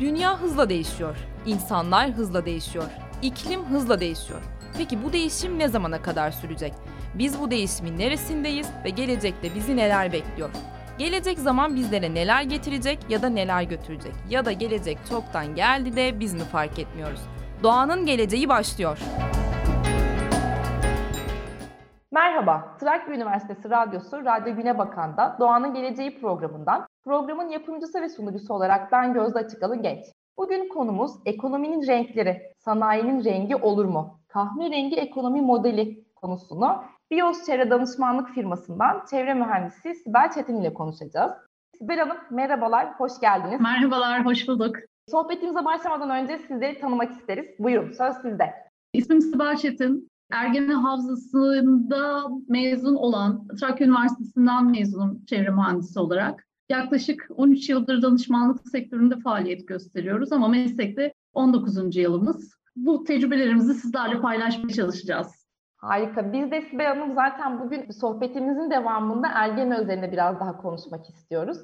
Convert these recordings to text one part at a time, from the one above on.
Dünya hızla değişiyor. İnsanlar hızla değişiyor. İklim hızla değişiyor. Peki bu değişim ne zamana kadar sürecek? Biz bu değişimin neresindeyiz ve gelecekte bizi neler bekliyor? Gelecek zaman bizlere neler getirecek ya da neler götürecek? Ya da gelecek çoktan geldi de biz mi fark etmiyoruz? Doğanın geleceği başlıyor. Merhaba, Trakya Üniversitesi Radyosu Radyo Güne Bakan'da Doğanın Geleceği programından programın yapımcısı ve sunucusu olarak ben Gözde Açıkalı Genç. Bugün konumuz ekonominin renkleri, sanayinin rengi olur mu? Kahverengi ekonomi modeli konusunu Bios Çevre Danışmanlık firmasından çevre mühendisi Sibel Çetin ile konuşacağız. Sibel Hanım merhabalar, hoş geldiniz. Merhabalar, hoş bulduk. Sohbetimize başlamadan önce sizleri tanımak isteriz. Buyurun, söz sizde. İsmim Sibel Çetin. Ergene Havzası'nda mezun olan, Trakya Üniversitesi'nden mezunum çevre mühendisi olarak. Yaklaşık 13 yıldır danışmanlık sektöründe faaliyet gösteriyoruz ama meslekte 19. yılımız. Bu tecrübelerimizi sizlerle paylaşmaya çalışacağız. Harika. Biz de Sibel Hanım zaten bugün sohbetimizin devamında Ergene üzerinde biraz daha konuşmak istiyoruz.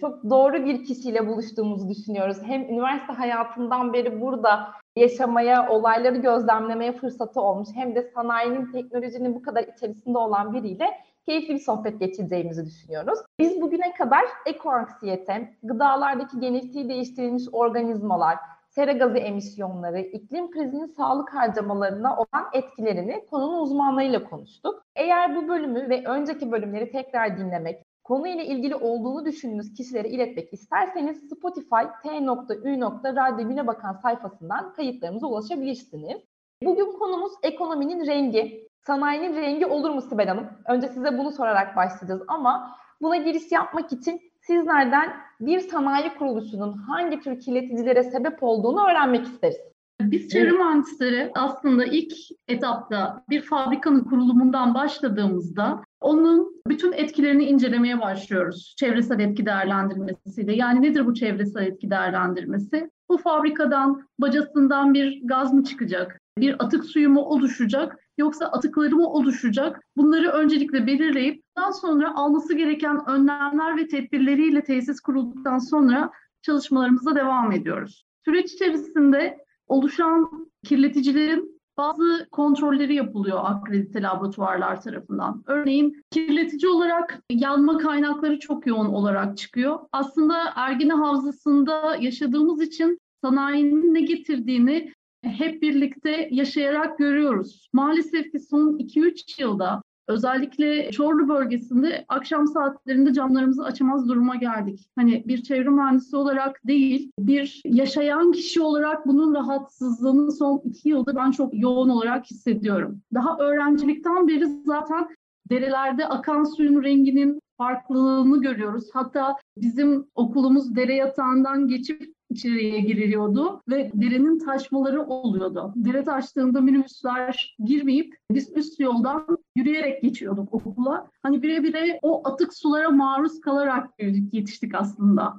Çok doğru bir kişiyle buluştuğumuzu düşünüyoruz. Hem üniversite hayatından beri burada yaşamaya, olayları gözlemlemeye fırsatı olmuş hem de sanayinin, teknolojinin bu kadar içerisinde olan biriyle keyifli bir sohbet geçireceğimizi düşünüyoruz. Biz bugüne kadar ekoanksiyete, gıdalardaki genetiği değiştirilmiş organizmalar, sera gazı emisyonları, iklim krizinin sağlık harcamalarına olan etkilerini konunun uzmanlarıyla konuştuk. Eğer bu bölümü ve önceki bölümleri tekrar dinlemek, konuyla ilgili olduğunu düşündüğünüz kişilere iletmek isterseniz Spotify t.ü.radyo Güne Bakan sayfasından kayıtlarımıza ulaşabilirsiniz. Bugün konumuz ekonominin rengi. Sanayinin rengi olur mu Sibel Hanım? Önce size bunu sorarak başlayacağız ama buna giriş yapmak için sizlerden bir sanayi kuruluşunun hangi tür kirleticilere sebep olduğunu öğrenmek isteriz. Biz çevre mühendisleri aslında ilk etapta bir fabrikanın kurulumundan başladığımızda onun bütün etkilerini incelemeye başlıyoruz. Çevresel etki değerlendirmesiyle. Yani nedir bu çevresel etki değerlendirmesi? Bu fabrikadan, bacasından bir gaz mı çıkacak? Bir atık suyu mu oluşacak? Yoksa atıkları mı oluşacak? Bunları öncelikle belirleyip daha sonra alması gereken önlemler ve tedbirleriyle tesis kurulduktan sonra çalışmalarımıza devam ediyoruz. Süreç içerisinde oluşan kirleticilerin bazı kontrolleri yapılıyor akredite laboratuvarlar tarafından. Örneğin kirletici olarak yanma kaynakları çok yoğun olarak çıkıyor. Aslında Ergene Havzası'nda yaşadığımız için sanayinin ne getirdiğini hep birlikte yaşayarak görüyoruz. Maalesef ki son 2-3 yılda Özellikle Çorlu bölgesinde akşam saatlerinde camlarımızı açamaz duruma geldik. Hani bir çevre mühendisi olarak değil, bir yaşayan kişi olarak bunun rahatsızlığını son iki yılda ben çok yoğun olarak hissediyorum. Daha öğrencilikten beri zaten derelerde akan suyun renginin farklılığını görüyoruz. Hatta bizim okulumuz dere yatağından geçip içeriye giriliyordu ve derenin taşmaları oluyordu. Dere taştığında minibüsler girmeyip biz üst yoldan yürüyerek geçiyorduk okula. Hani bire bire o atık sulara maruz kalarak büyüdük, yetiştik aslında.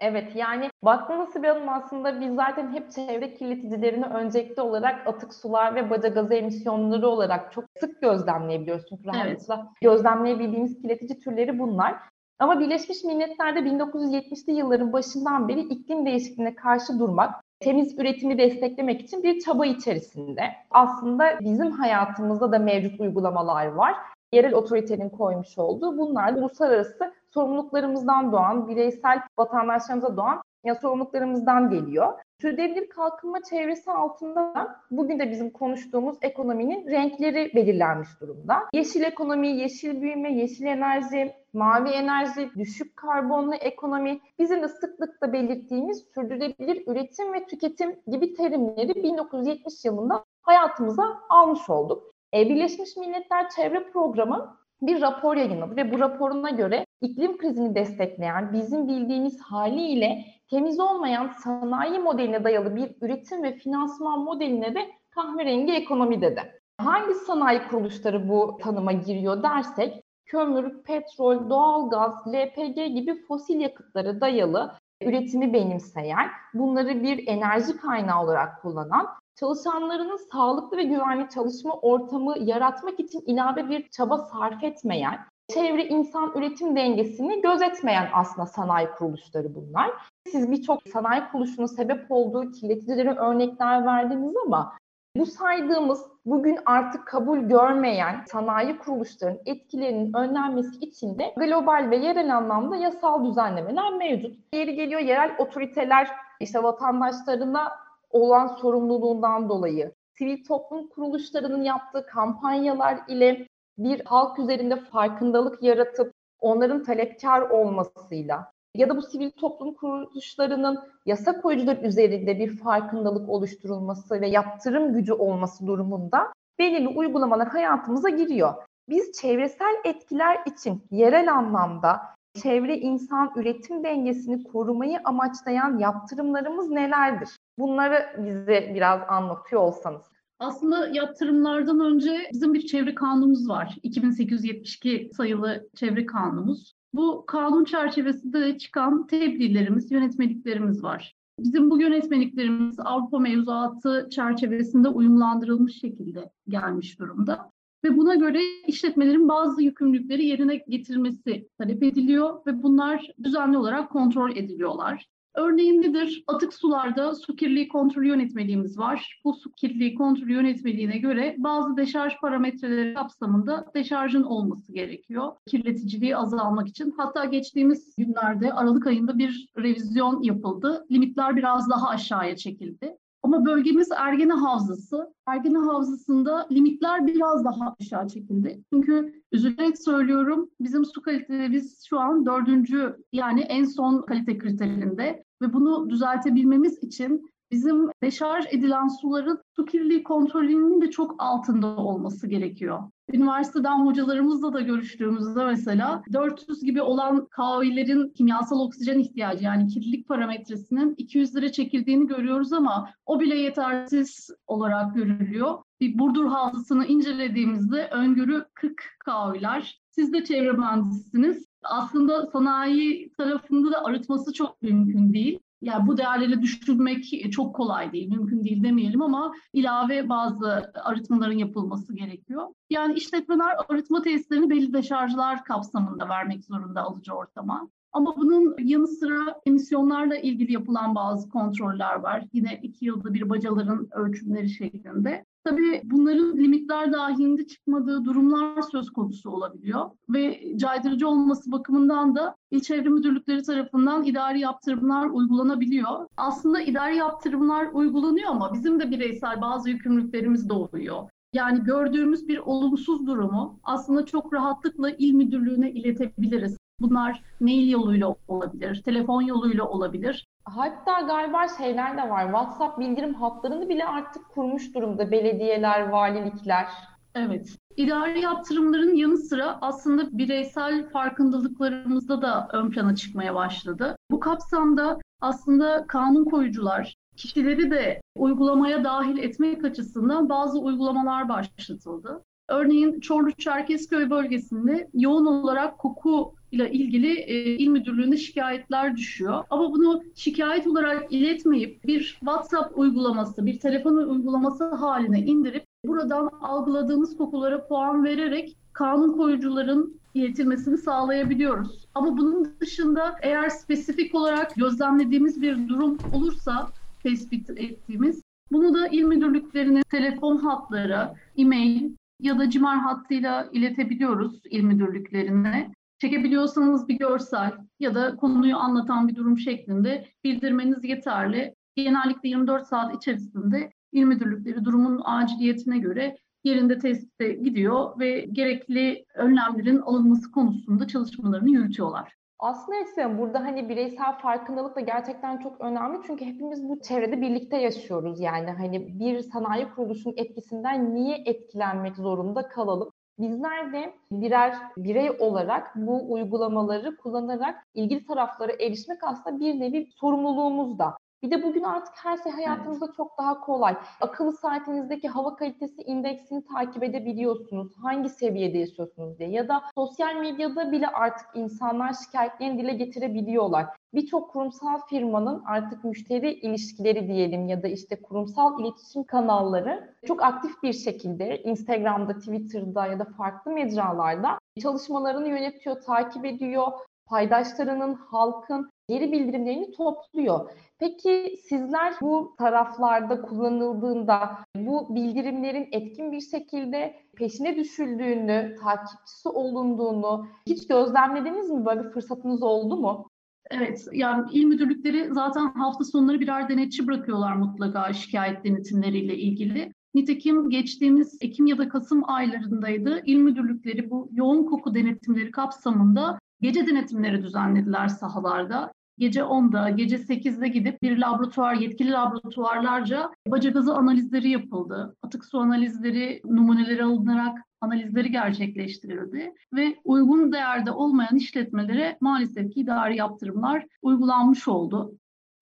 Evet yani baktığınız Sibel Hanım aslında biz zaten hep çevre kirleticilerini öncelikli olarak atık sular ve baca gazı emisyonları olarak çok sık gözlemleyebiliyoruz. Çünkü rahatlıkla evet. gözlemleyebildiğimiz kirletici türleri bunlar. Ama Birleşmiş Milletler'de 1970'li yılların başından beri iklim değişikliğine karşı durmak, temiz üretimi desteklemek için bir çaba içerisinde. Aslında bizim hayatımızda da mevcut uygulamalar var. Yerel otoritenin koymuş olduğu bunlar uluslararası sorumluluklarımızdan doğan, bireysel vatandaşlarımıza doğan ya sorumluluklarımızdan geliyor. Sürdürülebilir kalkınma çevresi altında da bugün de bizim konuştuğumuz ekonominin renkleri belirlenmiş durumda. Yeşil ekonomi, yeşil büyüme, yeşil enerji, mavi enerji, düşük karbonlu ekonomi, bizim de sıklıkla belirttiğimiz sürdürülebilir üretim ve tüketim gibi terimleri 1970 yılında hayatımıza almış olduk. E, Birleşmiş Milletler Çevre Programı bir rapor yayınladı ve bu raporuna göre iklim krizini destekleyen, bizim bildiğimiz haliyle temiz olmayan sanayi modeline dayalı bir üretim ve finansman modeline de kahverengi ekonomi dedi. Hangi sanayi kuruluşları bu tanıma giriyor dersek, kömür, petrol, doğalgaz, LPG gibi fosil yakıtlara dayalı üretimi benimseyen, bunları bir enerji kaynağı olarak kullanan, çalışanlarının sağlıklı ve güvenli çalışma ortamı yaratmak için ilave bir çaba sarf etmeyen, çevre insan üretim dengesini gözetmeyen aslında sanayi kuruluşları bunlar. Siz birçok sanayi kuruluşunun sebep olduğu kirleticilere örnekler verdiniz ama bu saydığımız bugün artık kabul görmeyen sanayi kuruluşlarının etkilerinin önlenmesi için de global ve yerel anlamda yasal düzenlemeler mevcut. Yeri geliyor yerel otoriteler işte vatandaşlarına olan sorumluluğundan dolayı sivil toplum kuruluşlarının yaptığı kampanyalar ile bir halk üzerinde farkındalık yaratıp onların talepkar olmasıyla ya da bu sivil toplum kuruluşlarının yasa koyucular üzerinde bir farkındalık oluşturulması ve yaptırım gücü olması durumunda belirli uygulamalar hayatımıza giriyor. Biz çevresel etkiler için yerel anlamda çevre insan üretim dengesini korumayı amaçlayan yaptırımlarımız nelerdir? Bunları bize biraz anlatıyor olsanız. Aslında yaptırımlardan önce bizim bir çevre kanunumuz var. 2872 sayılı çevre kanunumuz. Bu kanun çerçevesinde çıkan tebliğlerimiz, yönetmeliklerimiz var. Bizim bu yönetmeliklerimiz Avrupa mevzuatı çerçevesinde uyumlandırılmış şekilde gelmiş durumda. Ve buna göre işletmelerin bazı yükümlülükleri yerine getirilmesi talep ediliyor ve bunlar düzenli olarak kontrol ediliyorlar. Örneğin nedir? Atık sularda su kirliliği kontrolü yönetmeliğimiz var. Bu su kirliliği kontrolü yönetmeliğine göre bazı deşarj parametreleri kapsamında deşarjın olması gerekiyor. Kirleticiliği azaltmak için. Hatta geçtiğimiz günlerde Aralık ayında bir revizyon yapıldı. Limitler biraz daha aşağıya çekildi. Ama bölgemiz Ergene Havzası. Ergene Havzası'nda limitler biraz daha aşağı çekildi. Çünkü üzülerek söylüyorum bizim su kalitemiz şu an dördüncü yani en son kalite kriterinde ve bunu düzeltebilmemiz için bizim deşarj edilen suların su kirliliği kontrolünün de çok altında olması gerekiyor. Üniversiteden hocalarımızla da görüştüğümüzde mesela 400 gibi olan kahvelerin kimyasal oksijen ihtiyacı yani kirlilik parametresinin 200 lira çekildiğini görüyoruz ama o bile yetersiz olarak görülüyor. Bir Burdur Havzası'nı incelediğimizde öngörü 40 kahveler. Siz de çevre mühendisisiniz. Aslında sanayi tarafında da arıtması çok mümkün değil yani bu değerleri düşürmek çok kolay değil, mümkün değil demeyelim ama ilave bazı arıtmaların yapılması gerekiyor. Yani işletmeler arıtma tesislerini belli deşarjlar kapsamında vermek zorunda alıcı ortama. Ama bunun yanı sıra emisyonlarla ilgili yapılan bazı kontroller var. Yine iki yılda bir bacaların ölçümleri şeklinde. Tabii bunların limitler dahilinde çıkmadığı durumlar söz konusu olabiliyor ve caydırıcı olması bakımından da İl Çevre Müdürlükleri tarafından idari yaptırımlar uygulanabiliyor. Aslında idari yaptırımlar uygulanıyor ama bizim de bireysel bazı yükümlülüklerimiz doğuyor. Yani gördüğümüz bir olumsuz durumu aslında çok rahatlıkla il müdürlüğüne iletebiliriz. Bunlar mail yoluyla olabilir, telefon yoluyla olabilir. Hatta galiba şeyler de var. WhatsApp bildirim hatlarını bile artık kurmuş durumda belediyeler, valilikler. Evet. İdari yaptırımların yanı sıra aslında bireysel farkındalıklarımızda da ön plana çıkmaya başladı. Bu kapsamda aslında kanun koyucular, kişileri de uygulamaya dahil etmek açısından bazı uygulamalar başlatıldı. Örneğin Çorlu Çerkezköy bölgesinde yoğun olarak koku ile ilgili e, il müdürlüğüne şikayetler düşüyor. Ama bunu şikayet olarak iletmeyip bir WhatsApp uygulaması, bir telefon uygulaması haline indirip buradan algıladığımız kokulara puan vererek kanun koyucuların iletilmesini sağlayabiliyoruz. Ama bunun dışında eğer spesifik olarak gözlemlediğimiz bir durum olursa tespit ettiğimiz bunu da il müdürlüklerine telefon hatları, e-mail ya da CİMAR hattıyla iletebiliyoruz il müdürlüklerine. Çekebiliyorsanız bir görsel ya da konuyu anlatan bir durum şeklinde bildirmeniz yeterli. Genellikle 24 saat içerisinde il müdürlükleri durumun aciliyetine göre yerinde tespite gidiyor ve gerekli önlemlerin alınması konusunda çalışmalarını yürütüyorlar. Aslında Esin burada hani bireysel farkındalık da gerçekten çok önemli çünkü hepimiz bu çevrede birlikte yaşıyoruz yani hani bir sanayi kuruluşunun etkisinden niye etkilenmek zorunda kalalım? Bizler de birer birey olarak bu uygulamaları kullanarak ilgili taraflara erişmek aslında bir nevi sorumluluğumuz da. Bir de bugün artık her şey hayatımızda evet. çok daha kolay. Akıllı saatinizdeki hava kalitesi indeksini takip edebiliyorsunuz. Hangi seviyede yaşıyorsunuz diye. Ya da sosyal medyada bile artık insanlar şikayetlerini dile getirebiliyorlar. Birçok kurumsal firmanın artık müşteri ilişkileri diyelim ya da işte kurumsal iletişim kanalları çok aktif bir şekilde Instagram'da, Twitter'da ya da farklı mecralarda çalışmalarını yönetiyor, takip ediyor, paydaşlarının, halkın geri bildirimlerini topluyor. Peki sizler bu taraflarda kullanıldığında bu bildirimlerin etkin bir şekilde peşine düşüldüğünü, takipçisi olunduğunu hiç gözlemlediniz mi? Böyle fırsatınız oldu mu? Evet, yani il müdürlükleri zaten hafta sonları birer denetçi bırakıyorlar mutlaka şikayet denetimleriyle ilgili. Nitekim geçtiğimiz Ekim ya da Kasım aylarındaydı. İl müdürlükleri bu yoğun koku denetimleri kapsamında gece denetimleri düzenlediler sahalarda. Gece 10'da, gece 8'de gidip bir laboratuvar, yetkili laboratuvarlarca baca gazı analizleri yapıldı. Atık su analizleri, numuneleri alınarak analizleri gerçekleştirildi ve uygun değerde olmayan işletmelere maalesef ki idari yaptırımlar uygulanmış oldu.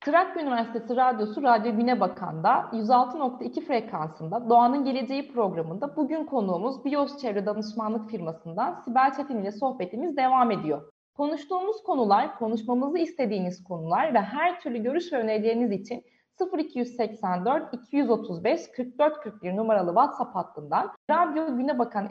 Trakya Üniversitesi Radyosu Radyo Güne Bakan'da 106.2 frekansında Doğanın Geleceği programında bugün konuğumuz Biyos Çevre Danışmanlık firmasından Sibel Çetin ile sohbetimiz devam ediyor. Konuştuğumuz konular, konuşmamızı istediğiniz konular ve her türlü görüş ve önerileriniz için 0284 235 44 41 numaralı WhatsApp hattından radyo güne bakan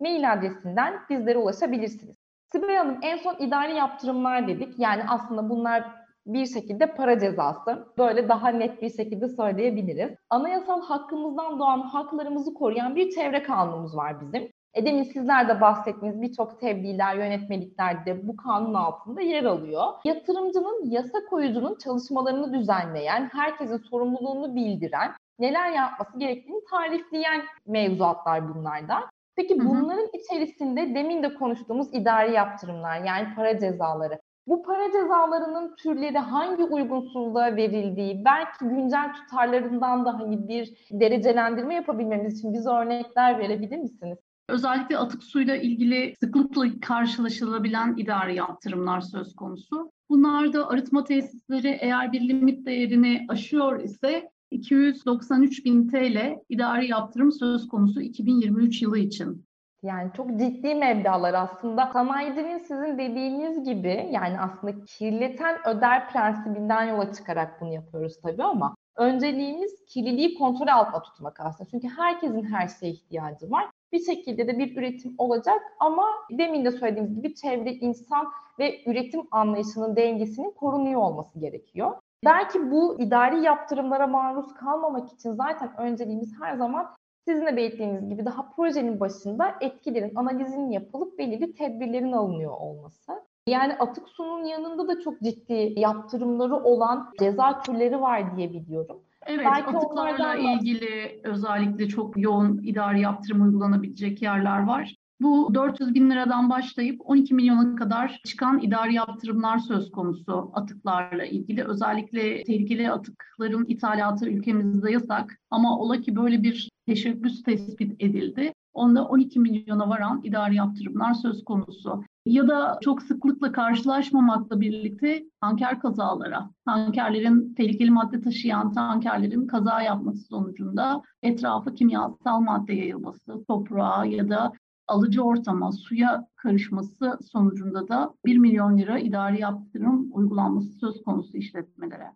mail adresinden bizlere ulaşabilirsiniz. Sibel Hanım en son idari yaptırımlar dedik. Yani aslında bunlar bir şekilde para cezası. Böyle daha net bir şekilde söyleyebiliriz. Anayasal hakkımızdan doğan haklarımızı koruyan bir çevre kanunumuz var bizim. E demin sizler de bahsettiğiniz birçok tebliğler, yönetmelikler de bu kanun altında yer alıyor. Yatırımcının, yasa koyucunun çalışmalarını düzenleyen, herkesin sorumluluğunu bildiren, neler yapması gerektiğini tarifleyen mevzuatlar bunlardan. Peki bunların hı hı. içerisinde demin de konuştuğumuz idari yaptırımlar yani para cezaları. Bu para cezalarının türleri hangi uygunsuzluğa verildiği, belki güncel tutarlarından da hani bir derecelendirme yapabilmemiz için bize örnekler verebilir misiniz? Özellikle atık suyla ilgili sıklıkla karşılaşılabilen idari yaptırımlar söz konusu. Bunlarda arıtma tesisleri eğer bir limit değerini aşıyor ise 293 bin TL idari yaptırım söz konusu 2023 yılı için. Yani çok ciddi meblalar aslında. Sanayicinin sizin dediğiniz gibi yani aslında kirleten öder prensibinden yola çıkarak bunu yapıyoruz tabii ama önceliğimiz kirliliği kontrol altında tutmak aslında. Çünkü herkesin her şeye ihtiyacı var. Bir şekilde de bir üretim olacak ama demin de söylediğimiz gibi çevre, insan ve üretim anlayışının dengesinin korunuyor olması gerekiyor. Belki bu idari yaptırımlara maruz kalmamak için zaten önceliğimiz her zaman sizin de belirttiğiniz gibi daha projenin başında etkilerin analizinin yapılıp belirli tedbirlerin alınıyor olması. Yani atık sunun yanında da çok ciddi yaptırımları olan ceza türleri var diye biliyorum. Evet, Belki atıklarla ilgili özellikle çok yoğun idari yaptırım uygulanabilecek yerler var. Bu 400 bin liradan başlayıp 12 milyona kadar çıkan idari yaptırımlar söz konusu atıklarla ilgili. Özellikle tehlikeli atıkların ithalatı ülkemizde yasak ama ola ki böyle bir teşebbüs tespit edildi. Onda 12 milyona varan idari yaptırımlar söz konusu. Ya da çok sıklıkla karşılaşmamakla birlikte tanker kazalara, tankerlerin tehlikeli madde taşıyan tankerlerin kaza yapması sonucunda etrafa kimyasal madde yayılması, toprağa ya da alıcı ortama, suya karışması sonucunda da 1 milyon lira idari yaptırım uygulanması söz konusu işletmelere.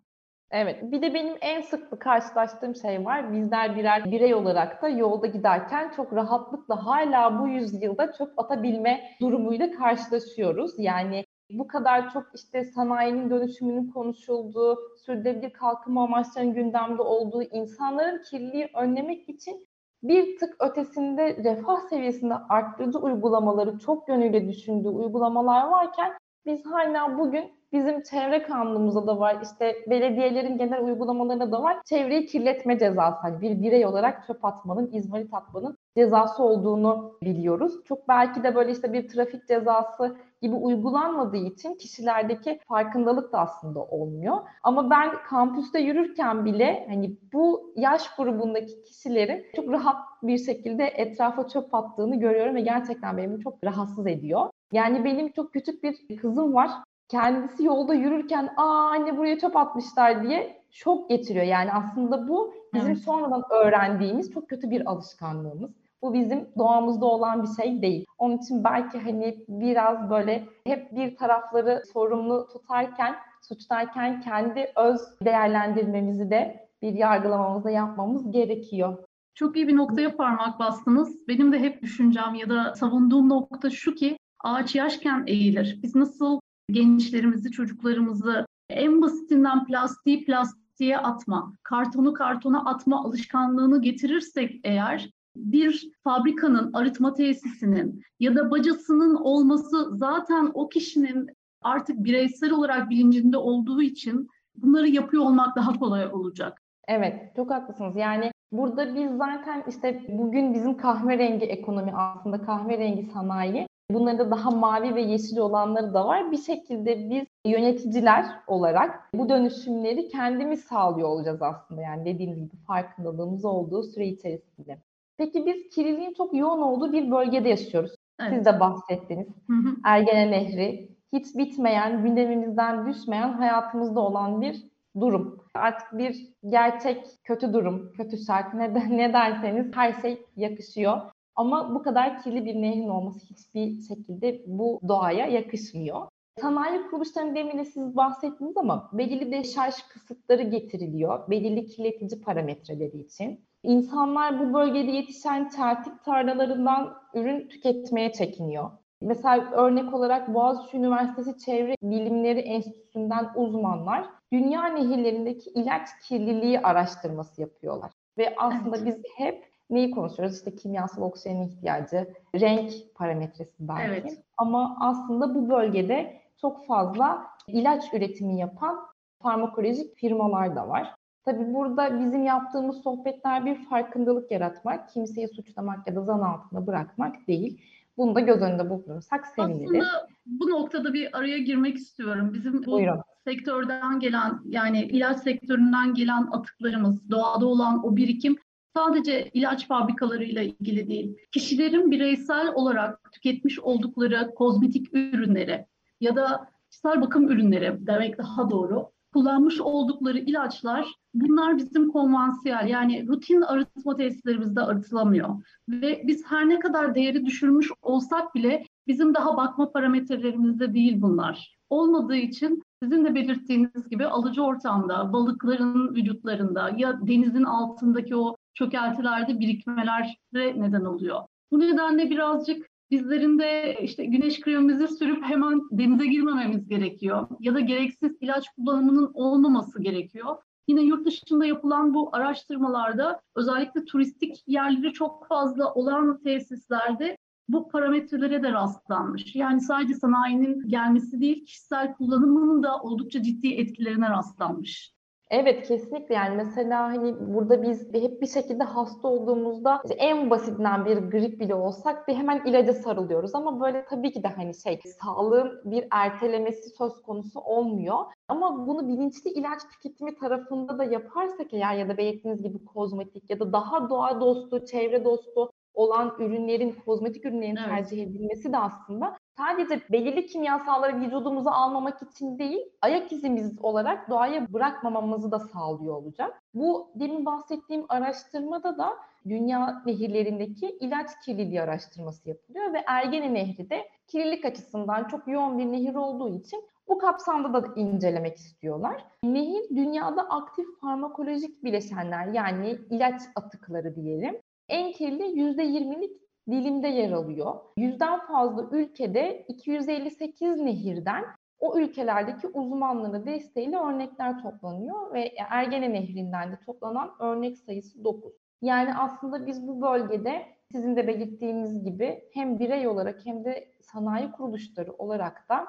Evet, bir de benim en sıklı karşılaştığım şey var. Bizler birer birey olarak da yolda giderken çok rahatlıkla hala bu yüzyılda çöp atabilme durumuyla karşılaşıyoruz. Yani bu kadar çok işte sanayinin dönüşümünün konuşulduğu, sürdürülebilir kalkınma amaçlarının gündemde olduğu, insanların kirliliği önlemek için bir tık ötesinde refah seviyesinde arttırıcı uygulamaları çok yönüyle düşündüğü uygulamalar varken biz hala bugün bizim çevre kanunumuzda da var, işte belediyelerin genel uygulamalarında da var. Çevreyi kirletme cezası, hani bir birey olarak çöp atmanın, izmarit atmanın cezası olduğunu biliyoruz. Çok belki de böyle işte bir trafik cezası gibi uygulanmadığı için kişilerdeki farkındalık da aslında olmuyor. Ama ben kampüste yürürken bile hani bu yaş grubundaki kişilerin çok rahat bir şekilde etrafa çöp attığını görüyorum ve gerçekten beni çok rahatsız ediyor. Yani benim çok küçük bir kızım var. Kendisi yolda yürürken aa anne buraya çöp atmışlar diye şok getiriyor. Yani aslında bu bizim evet. sonradan öğrendiğimiz çok kötü bir alışkanlığımız. Bu bizim doğamızda olan bir şey değil. Onun için belki hani biraz böyle hep bir tarafları sorumlu tutarken, suçlarken kendi öz değerlendirmemizi de bir yargılamamızda yapmamız gerekiyor. Çok iyi bir noktaya parmak bastınız. Benim de hep düşüncem ya da savunduğum nokta şu ki ağaç yaşken eğilir. Biz nasıl gençlerimizi, çocuklarımızı en basitinden plastiği plastiğe atma, kartonu kartona atma alışkanlığını getirirsek eğer bir fabrikanın, arıtma tesisinin ya da bacasının olması zaten o kişinin artık bireysel olarak bilincinde olduğu için bunları yapıyor olmak daha kolay olacak. Evet, çok haklısınız. Yani burada biz zaten işte bugün bizim kahverengi ekonomi aslında kahverengi sanayi Bunların daha mavi ve yeşil olanları da var. Bir şekilde biz yöneticiler olarak bu dönüşümleri kendimiz sağlıyor olacağız aslında. Yani dediğiniz gibi farkındalığımız olduğu süre içerisinde. Peki biz kirliliğin çok yoğun olduğu bir bölgede yaşıyoruz. Evet. Siz de bahsettiniz. Hı hı. Ergene Nehri hiç bitmeyen, gündemimizden düşmeyen hayatımızda olan bir durum. Artık bir gerçek kötü durum, kötü şart ne, ne derseniz her şey yakışıyor. Ama bu kadar kirli bir nehrin olması hiçbir şekilde bu doğaya yakışmıyor. Sanayi kuruluşlarının demin de siz bahsettiniz ama belirli deşarj kısıtları getiriliyor. Belirli kirletici parametreleri için. İnsanlar bu bölgede yetişen çeltik tarlalarından ürün tüketmeye çekiniyor. Mesela örnek olarak Boğaziçi Üniversitesi Çevre Bilimleri Enstitüsü'nden uzmanlar dünya nehirlerindeki ilaç kirliliği araştırması yapıyorlar. Ve aslında evet. biz hep neyi konuşuyoruz? İşte kimyasal oksijenin ihtiyacı, renk parametresi belki. Evet. Ama aslında bu bölgede çok fazla ilaç üretimi yapan farmakolojik firmalar da var. Tabii burada bizim yaptığımız sohbetler bir farkındalık yaratmak, kimseyi suçlamak ya da zan altında bırakmak değil. Bunu da göz önünde bulundurursak seviniriz. Aslında bu noktada bir araya girmek istiyorum. Bizim bu Buyurun. sektörden gelen yani ilaç sektöründen gelen atıklarımız, doğada olan o birikim sadece ilaç fabrikalarıyla ilgili değil, kişilerin bireysel olarak tüketmiş oldukları kozmetik ürünleri ya da kişisel bakım ürünleri demek daha doğru, kullanmış oldukları ilaçlar bunlar bizim konvansiyel yani rutin arıtma tesislerimizde arıtılamıyor. Ve biz her ne kadar değeri düşürmüş olsak bile bizim daha bakma parametrelerimizde değil bunlar. Olmadığı için sizin de belirttiğiniz gibi alıcı ortamda, balıkların vücutlarında ya denizin altındaki o çökeltilerde birikmelere neden oluyor. Bu nedenle birazcık bizlerin de işte güneş kremimizi sürüp hemen denize girmememiz gerekiyor. Ya da gereksiz ilaç kullanımının olmaması gerekiyor. Yine yurt dışında yapılan bu araştırmalarda özellikle turistik yerleri çok fazla olan tesislerde bu parametrelere de rastlanmış. Yani sadece sanayinin gelmesi değil, kişisel kullanımının da oldukça ciddi etkilerine rastlanmış. Evet kesinlikle yani mesela hani burada biz hep bir şekilde hasta olduğumuzda işte en basitinden bir grip bile olsak bir hemen ilaca sarılıyoruz ama böyle tabii ki de hani şey sağlığın bir ertelemesi söz konusu olmuyor. Ama bunu bilinçli ilaç tüketimi tarafında da yaparsak eğer ya da belirttiğiniz gibi kozmetik ya da daha doğa dostu, çevre dostu olan ürünlerin, kozmetik ürünlerin evet. tercih edilmesi de aslında sadece belirli kimyasalları vücudumuza almamak için değil, ayak izimiz olarak doğaya bırakmamamızı da sağlıyor olacak. Bu demin bahsettiğim araştırmada da dünya nehirlerindeki ilaç kirliliği araştırması yapılıyor ve Ergene Nehri de kirlilik açısından çok yoğun bir nehir olduğu için bu kapsamda da incelemek istiyorlar. Nehir dünyada aktif farmakolojik bileşenler yani ilaç atıkları diyelim en kirli %20'lik dilimde yer alıyor. Yüzden fazla ülkede 258 nehirden o ülkelerdeki uzmanlığını desteğiyle örnekler toplanıyor ve Ergene Nehri'nden de toplanan örnek sayısı 9. Yani aslında biz bu bölgede sizin de belirttiğiniz gibi hem birey olarak hem de sanayi kuruluşları olarak da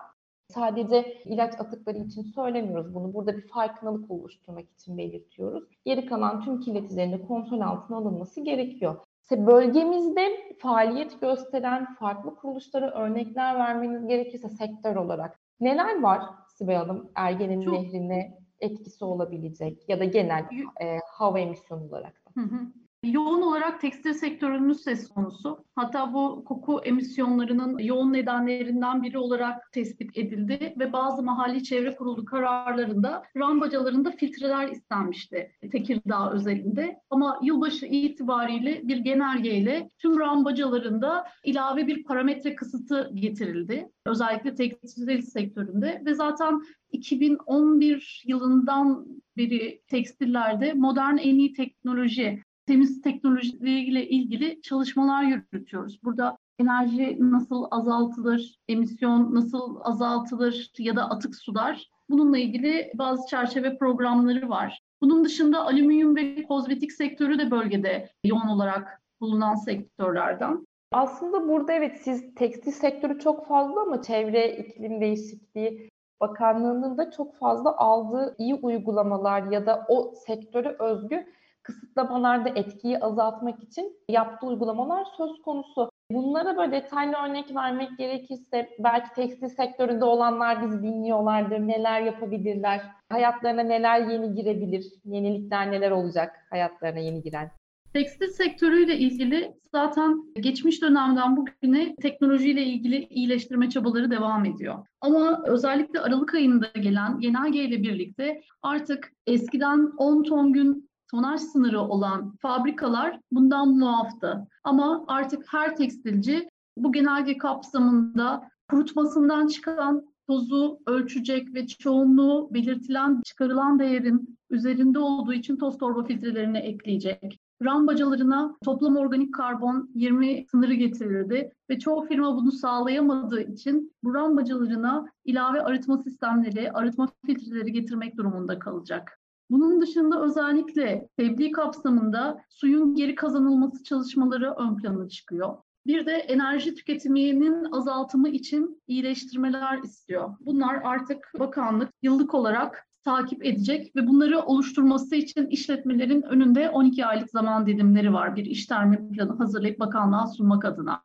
sadece ilaç atıkları için söylemiyoruz bunu. Burada bir farkındalık oluşturmak için belirtiyoruz. Geri kalan tüm kirleticilerin de kontrol altına alınması gerekiyor. İşte bölgemizde faaliyet gösteren farklı kuruluşlara örnekler vermeniz gerekirse sektör olarak neler var Sibel Hanım Ergenin Çok... Nehri'ne etkisi olabilecek ya da genel e, hava emisyonu olarak da? Hı hı. Yoğun olarak tekstil sektörünün söz konusu. Hatta bu koku emisyonlarının yoğun nedenlerinden biri olarak tespit edildi ve bazı mahalli çevre kurulu kararlarında rambacalarında filtreler istenmişti Tekirdağ özelinde. Ama yılbaşı itibariyle bir genelgeyle tüm rambacalarında ilave bir parametre kısıtı getirildi. Özellikle tekstil sektöründe ve zaten 2011 yılından beri tekstillerde modern en iyi teknoloji temiz teknolojileriyle ilgili çalışmalar yürütüyoruz. Burada enerji nasıl azaltılır, emisyon nasıl azaltılır ya da atık sular bununla ilgili bazı çerçeve programları var. Bunun dışında alüminyum ve kozmetik sektörü de bölgede yoğun olarak bulunan sektörlerden. Aslında burada evet siz tekstil sektörü çok fazla ama çevre, iklim değişikliği bakanlığının da çok fazla aldığı iyi uygulamalar ya da o sektöre özgü kısıtlamalarda etkiyi azaltmak için yaptığı uygulamalar söz konusu. Bunlara böyle detaylı örnek vermek gerekirse belki tekstil sektöründe olanlar bizi dinliyorlardır. Neler yapabilirler? Hayatlarına neler yeni girebilir? Yenilikler neler olacak hayatlarına yeni giren? Tekstil sektörüyle ilgili zaten geçmiş dönemden bugüne teknolojiyle ilgili iyileştirme çabaları devam ediyor. Ama özellikle Aralık ayında gelen genelge ile birlikte artık eskiden 10 ton gün tonaj sınırı olan fabrikalar bundan muaftı. Ama artık her tekstilci bu genelge kapsamında kurutmasından çıkan tozu ölçecek ve çoğunluğu belirtilen çıkarılan değerin üzerinde olduğu için toz torba filtrelerine ekleyecek. Rambacalarına toplam organik karbon 20 sınırı getirildi ve çoğu firma bunu sağlayamadığı için bu rambacalarına ilave arıtma sistemleri, arıtma filtreleri getirmek durumunda kalacak. Bunun dışında özellikle tebliğ kapsamında suyun geri kazanılması çalışmaları ön plana çıkıyor. Bir de enerji tüketiminin azaltımı için iyileştirmeler istiyor. Bunlar artık bakanlık yıllık olarak takip edecek ve bunları oluşturması için işletmelerin önünde 12 aylık zaman dilimleri var. Bir iş termi planı hazırlayıp bakanlığa sunmak adına.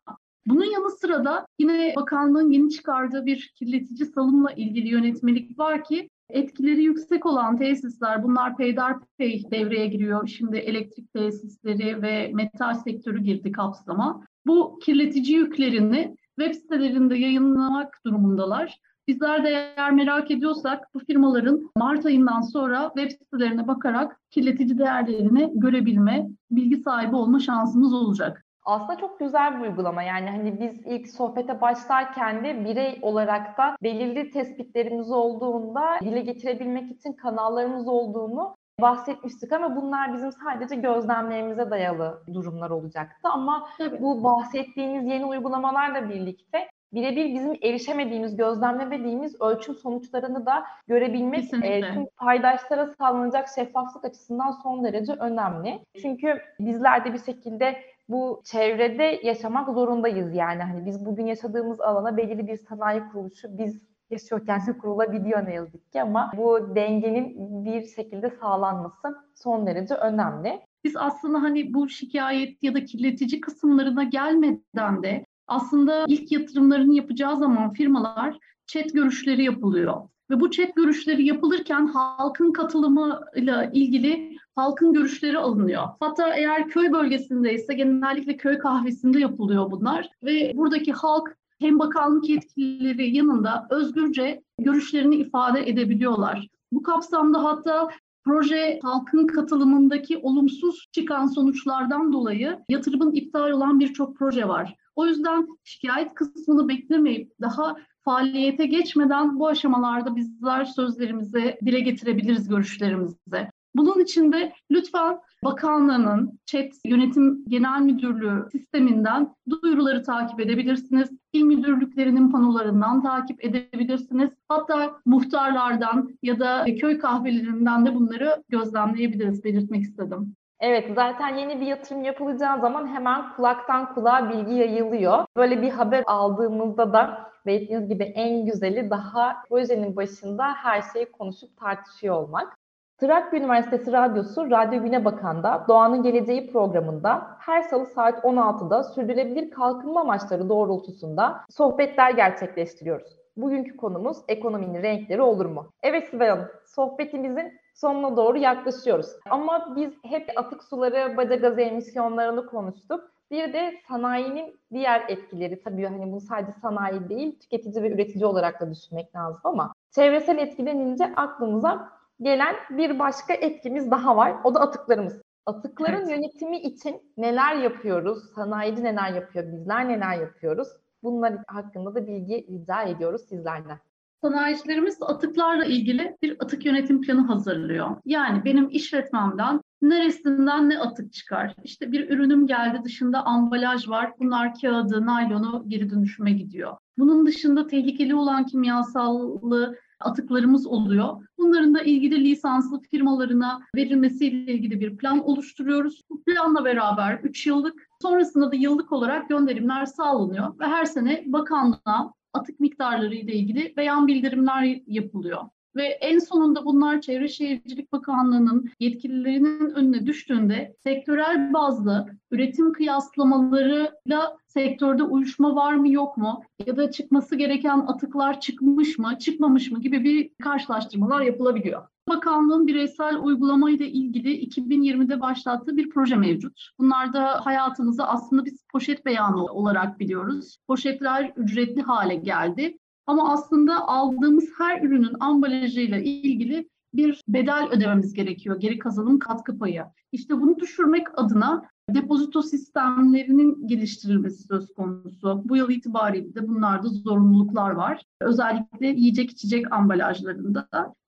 Bunun yanı sıra da yine bakanlığın yeni çıkardığı bir kirletici salımla ilgili yönetmelik var ki etkileri yüksek olan tesisler bunlar peyderpey devreye giriyor. Şimdi elektrik tesisleri ve metal sektörü girdi kapsama. Bu kirletici yüklerini web sitelerinde yayınlamak durumundalar. Bizler de eğer merak ediyorsak bu firmaların Mart ayından sonra web sitelerine bakarak kirletici değerlerini görebilme, bilgi sahibi olma şansımız olacak. Aslında çok güzel bir uygulama. Yani hani biz ilk sohbete başlarken de birey olarak da belirli tespitlerimiz olduğunda dile getirebilmek için kanallarımız olduğunu bahsetmiştik ama bunlar bizim sadece gözlemlerimize dayalı durumlar olacaktı. Ama evet. bu bahsettiğimiz yeni uygulamalarla birlikte birebir bizim erişemediğimiz, gözlemlemediğimiz ölçüm sonuçlarını da görebilmek e, tüm paydaşlara sağlanacak şeffaflık açısından son derece önemli. Çünkü bizler de bir şekilde bu çevrede yaşamak zorundayız yani. Hani biz bugün yaşadığımız alana belirli bir sanayi kuruluşu biz yaşıyorken de kurulabiliyor ne yazık ki ama bu dengenin bir şekilde sağlanması son derece önemli. Biz aslında hani bu şikayet ya da kirletici kısımlarına gelmeden de aslında ilk yatırımlarını yapacağı zaman firmalar chat görüşleri yapılıyor. Ve bu chat görüşleri yapılırken halkın katılımıyla ilgili halkın görüşleri alınıyor. Hatta eğer köy bölgesindeyse genellikle köy kahvesinde yapılıyor bunlar. Ve buradaki halk hem bakanlık yetkilileri yanında özgürce görüşlerini ifade edebiliyorlar. Bu kapsamda hatta proje halkın katılımındaki olumsuz çıkan sonuçlardan dolayı yatırımın iptal olan birçok proje var. O yüzden şikayet kısmını beklemeyip daha faaliyete geçmeden bu aşamalarda bizler sözlerimizi dile getirebiliriz görüşlerimizi. Bunun için de lütfen bakanlığının chat yönetim genel müdürlüğü sisteminden duyuruları takip edebilirsiniz. İl müdürlüklerinin panolarından takip edebilirsiniz. Hatta muhtarlardan ya da köy kahvelerinden de bunları gözlemleyebiliriz belirtmek istedim. Evet zaten yeni bir yatırım yapılacağı zaman hemen kulaktan kulağa bilgi yayılıyor. Böyle bir haber aldığımızda da dediğiniz gibi en güzeli daha projenin başında her şeyi konuşup tartışıyor olmak. Trakya Üniversitesi Radyosu Radyo Güne Bakan'da Doğanın Geleceği programında her salı saat 16'da sürdürülebilir kalkınma amaçları doğrultusunda sohbetler gerçekleştiriyoruz. Bugünkü konumuz ekonominin renkleri olur mu? Evet Sibel Hanım, sohbetimizin sonuna doğru yaklaşıyoruz. Ama biz hep atık suları, baca gazı emisyonlarını konuştuk. Bir de sanayinin diğer etkileri tabii hani bunu sadece sanayi değil tüketici ve üretici olarak da düşünmek lazım ama çevresel etkilenince aklımıza gelen bir başka etkimiz daha var. O da atıklarımız. Atıkların evet. yönetimi için neler yapıyoruz? Sanayici neler yapıyor? Bizler neler yapıyoruz? Bunlar hakkında da bilgi rica ediyoruz sizlerden. Sanayicilerimiz atıklarla ilgili bir atık yönetim planı hazırlıyor. Yani benim işletmemden neresinden ne atık çıkar? İşte bir ürünüm geldi dışında ambalaj var. Bunlar kağıdı, naylonu geri dönüşüme gidiyor. Bunun dışında tehlikeli olan kimyasallı atıklarımız oluyor. Bunların da ilgili lisanslı firmalarına verilmesiyle ilgili bir plan oluşturuyoruz. Bu planla beraber 3 yıllık, sonrasında da yıllık olarak gönderimler sağlanıyor ve her sene bakanlığa atık miktarları ile ilgili beyan bildirimler yapılıyor. Ve en sonunda bunlar Çevre Şehircilik Bakanlığı'nın yetkililerinin önüne düştüğünde sektörel bazda üretim kıyaslamalarıyla sektörde uyuşma var mı yok mu ya da çıkması gereken atıklar çıkmış mı çıkmamış mı gibi bir karşılaştırmalar yapılabiliyor. Bakanlığın bireysel uygulamayla ilgili 2020'de başlattığı bir proje mevcut. Bunlar da hayatımızı aslında biz poşet beyanı olarak biliyoruz. Poşetler ücretli hale geldi. Ama aslında aldığımız her ürünün ambalajıyla ilgili bir bedel ödememiz gerekiyor. Geri kazanım katkı payı. İşte bunu düşürmek adına depozito sistemlerinin geliştirilmesi söz konusu. Bu yıl itibariyle de bunlarda zorunluluklar var. Özellikle yiyecek içecek ambalajlarında.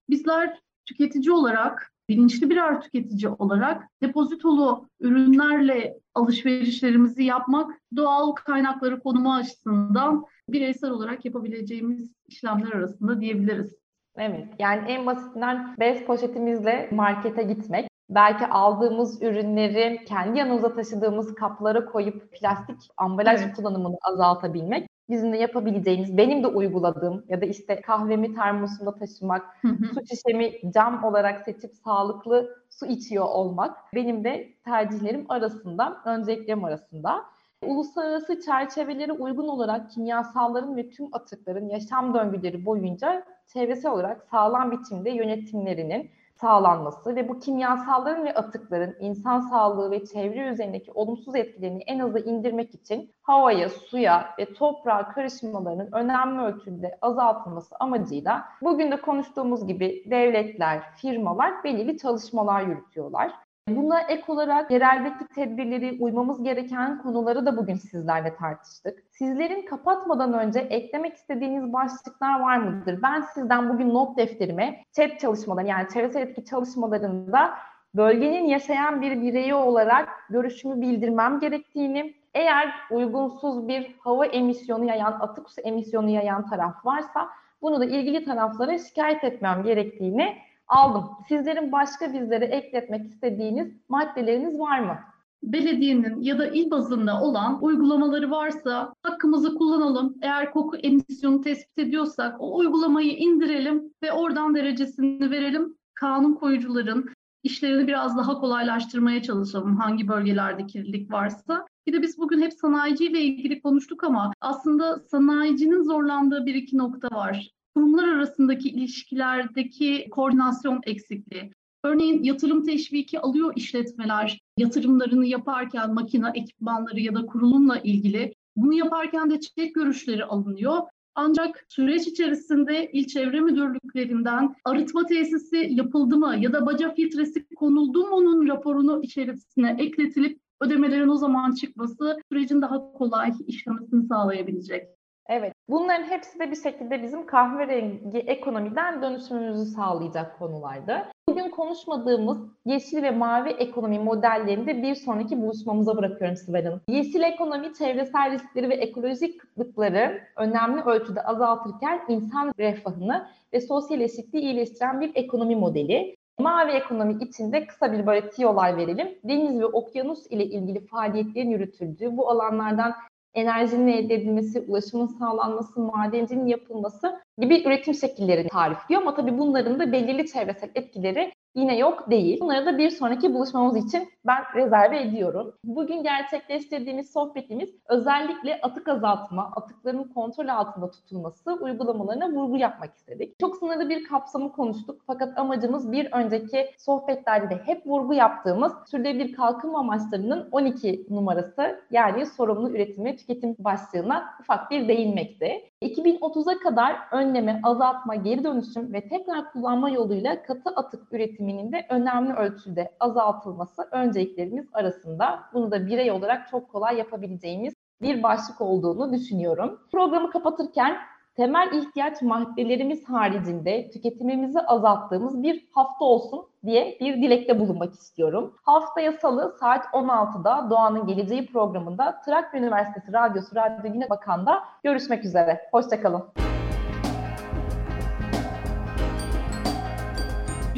Bizler tüketici olarak, bilinçli birer tüketici olarak depozitolu ürünlerle alışverişlerimizi yapmak doğal kaynakları konumu açısından bireysel olarak yapabileceğimiz işlemler arasında diyebiliriz. Evet, yani en basitinden bez poşetimizle markete gitmek, belki aldığımız ürünleri kendi yanımıza taşıdığımız kaplara koyup plastik ambalaj evet. kullanımını azaltabilmek bizim de yapabileceğimiz, benim de uyguladığım ya da işte kahvemi termosumda taşımak, su şişemi cam olarak seçip sağlıklı su içiyor olmak benim de tercihlerim arasında, önceliklerim arasında. Uluslararası çerçevelere uygun olarak kimyasalların ve tüm atıkların yaşam döngüleri boyunca çevresel olarak sağlam biçimde yönetimlerinin sağlanması ve bu kimyasalların ve atıkların insan sağlığı ve çevre üzerindeki olumsuz etkilerini en aza indirmek için havaya, suya ve toprağa karışmalarının önemli ölçüde azaltılması amacıyla bugün de konuştuğumuz gibi devletler, firmalar belirli çalışmalar yürütüyorlar. Buna ek olarak yereldeki tedbirleri uymamız gereken konuları da bugün sizlerle tartıştık. Sizlerin kapatmadan önce eklemek istediğiniz başlıklar var mıdır? Ben sizden bugün not defterime chat çalışmaları yani çevresel etki çalışmalarında bölgenin yaşayan bir bireyi olarak görüşümü bildirmem gerektiğini, eğer uygunsuz bir hava emisyonu yayan, atık su emisyonu yayan taraf varsa bunu da ilgili taraflara şikayet etmem gerektiğini aldım. Sizlerin başka bizlere ekletmek istediğiniz maddeleriniz var mı? belediyenin ya da il bazında olan uygulamaları varsa hakkımızı kullanalım. Eğer koku emisyonu tespit ediyorsak o uygulamayı indirelim ve oradan derecesini verelim. Kanun koyucuların işlerini biraz daha kolaylaştırmaya çalışalım hangi bölgelerde kirlilik varsa. Bir de biz bugün hep sanayiciyle ilgili konuştuk ama aslında sanayicinin zorlandığı bir iki nokta var kurumlar arasındaki ilişkilerdeki koordinasyon eksikliği. Örneğin yatırım teşviki alıyor işletmeler yatırımlarını yaparken makine ekipmanları ya da kurulumla ilgili. Bunu yaparken de çek görüşleri alınıyor. Ancak süreç içerisinde il çevre müdürlüklerinden arıtma tesisi yapıldı mı ya da baca filtresi konuldu mu onun raporunu içerisine ekletilip ödemelerin o zaman çıkması sürecin daha kolay işlemesini sağlayabilecek. Evet. Bunların hepsi de bir şekilde bizim kahverengi ekonomiden dönüşümümüzü sağlayacak konulardı. Bugün konuşmadığımız yeşil ve mavi ekonomi modellerini de bir sonraki buluşmamıza bırakıyorum Sibel Hanım. Yeşil ekonomi çevresel riskleri ve ekolojik kıtlıkları önemli ölçüde azaltırken insan refahını ve sosyal eşitliği iyileştiren bir ekonomi modeli. Mavi ekonomi içinde kısa bir böyle tiyolar verelim. Deniz ve okyanus ile ilgili faaliyetlerin yürütüldüğü, bu alanlardan enerjinin elde edilmesi, ulaşımın sağlanması, madencinin yapılması gibi üretim şekillerini tarifliyor. Ama tabii bunların da belirli çevresel etkileri yine yok değil. Bunları da bir sonraki buluşmamız için ben rezerve ediyorum. Bugün gerçekleştirdiğimiz sohbetimiz özellikle atık azaltma, atıkların kontrol altında tutulması uygulamalarına vurgu yapmak istedik. Çok sınırlı bir kapsamı konuştuk fakat amacımız bir önceki sohbetlerde de hep vurgu yaptığımız sürdürülebilir kalkınma amaçlarının 12 numarası yani sorumlu üretim ve tüketim başlığına ufak bir değinmekti. 2030'a kadar önleme, azaltma, geri dönüşüm ve tekrar kullanma yoluyla katı atık üretiminin de önemli ölçüde azaltılması önceliklerimiz arasında. Bunu da birey olarak çok kolay yapabileceğimiz bir başlık olduğunu düşünüyorum. Programı kapatırken temel ihtiyaç maddelerimiz haricinde tüketimimizi azalttığımız bir hafta olsun diye bir dilekte bulunmak istiyorum. Haftaya salı saat 16'da Doğanın Geleceği programında Trakya Üniversitesi Radyosu Radyo Güne Bakan'da görüşmek üzere. Hoşçakalın.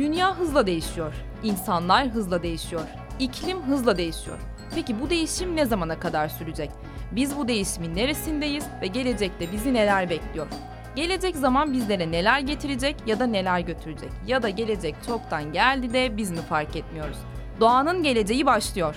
Dünya hızla değişiyor. İnsanlar hızla değişiyor. İklim hızla değişiyor. Peki bu değişim ne zamana kadar sürecek? Biz bu değişimin neresindeyiz ve gelecekte bizi neler bekliyor? Gelecek zaman bizlere neler getirecek ya da neler götürecek? Ya da gelecek çoktan geldi de biz mi fark etmiyoruz? Doğanın geleceği başlıyor.